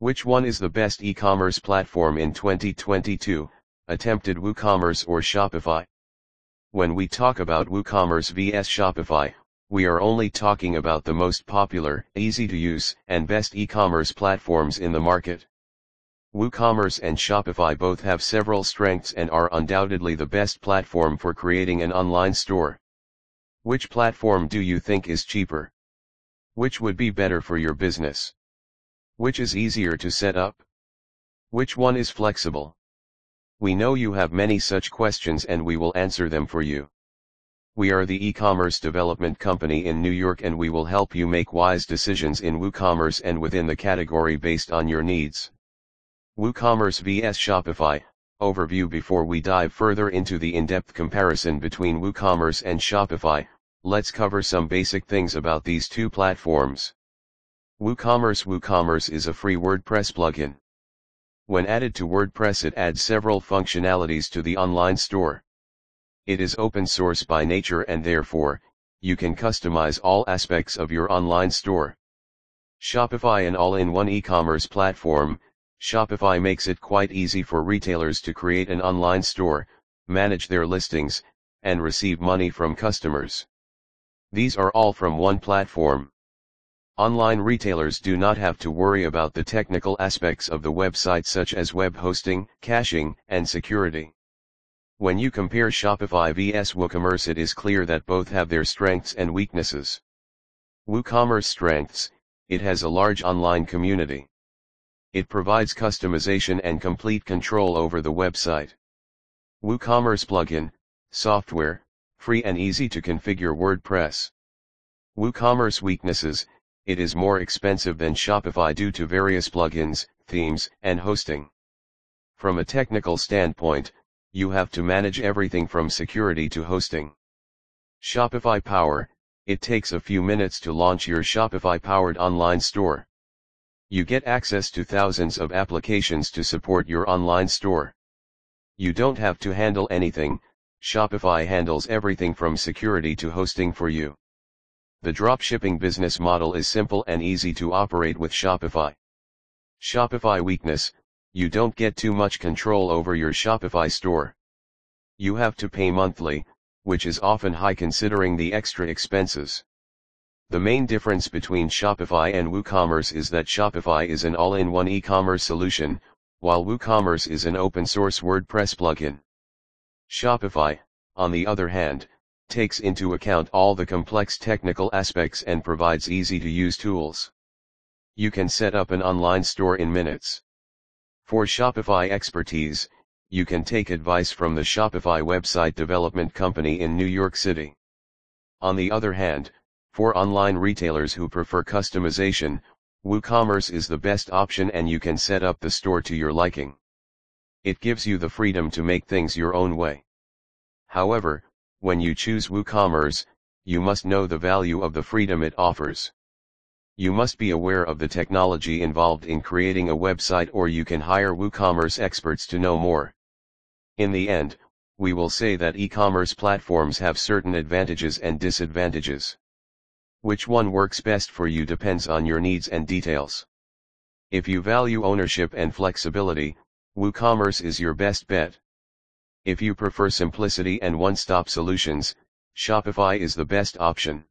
Which one is the best e-commerce platform in 2022, attempted WooCommerce or Shopify? When we talk about WooCommerce vs Shopify, we are only talking about the most popular, easy to use, and best e-commerce platforms in the market. WooCommerce and Shopify both have several strengths and are undoubtedly the best platform for creating an online store. Which platform do you think is cheaper? Which would be better for your business? Which is easier to set up? Which one is flexible? We know you have many such questions and we will answer them for you. We are the e-commerce development company in New York and we will help you make wise decisions in WooCommerce and within the category based on your needs. WooCommerce vs Shopify, overview Before we dive further into the in-depth comparison between WooCommerce and Shopify, let's cover some basic things about these two platforms. WooCommerce WooCommerce is a free WordPress plugin. When added to WordPress it adds several functionalities to the online store. It is open source by nature and therefore, you can customize all aspects of your online store. Shopify an all-in-one e-commerce platform, Shopify makes it quite easy for retailers to create an online store, manage their listings, and receive money from customers. These are all from one platform. Online retailers do not have to worry about the technical aspects of the website such as web hosting, caching, and security. When you compare Shopify vs WooCommerce it is clear that both have their strengths and weaknesses. WooCommerce strengths, it has a large online community. It provides customization and complete control over the website. WooCommerce plugin, software, free and easy to configure WordPress. WooCommerce weaknesses, it is more expensive than Shopify due to various plugins, themes, and hosting. From a technical standpoint, you have to manage everything from security to hosting. Shopify Power, it takes a few minutes to launch your Shopify powered online store. You get access to thousands of applications to support your online store. You don't have to handle anything, Shopify handles everything from security to hosting for you. The dropshipping business model is simple and easy to operate with Shopify. Shopify weakness, you don't get too much control over your Shopify store. You have to pay monthly, which is often high considering the extra expenses. The main difference between Shopify and WooCommerce is that Shopify is an all-in-one e-commerce solution, while WooCommerce is an open-source WordPress plugin. Shopify, on the other hand, takes into account all the complex technical aspects and provides easy-to-use tools. You can set up an online store in minutes. For Shopify expertise, you can take advice from the Shopify website development company in New York City. On the other hand, for online retailers who prefer customization, WooCommerce is the best option and you can set up the store to your liking. It gives you the freedom to make things your own way. However, when you choose WooCommerce, you must know the value of the freedom it offers. You must be aware of the technology involved in creating a website or you can hire WooCommerce experts to know more. In the end, we will say that e-commerce platforms have certain advantages and disadvantages. Which one works best for you depends on your needs and details. If you value ownership and flexibility, WooCommerce is your best bet. If you prefer simplicity and one-stop solutions, Shopify is the best option.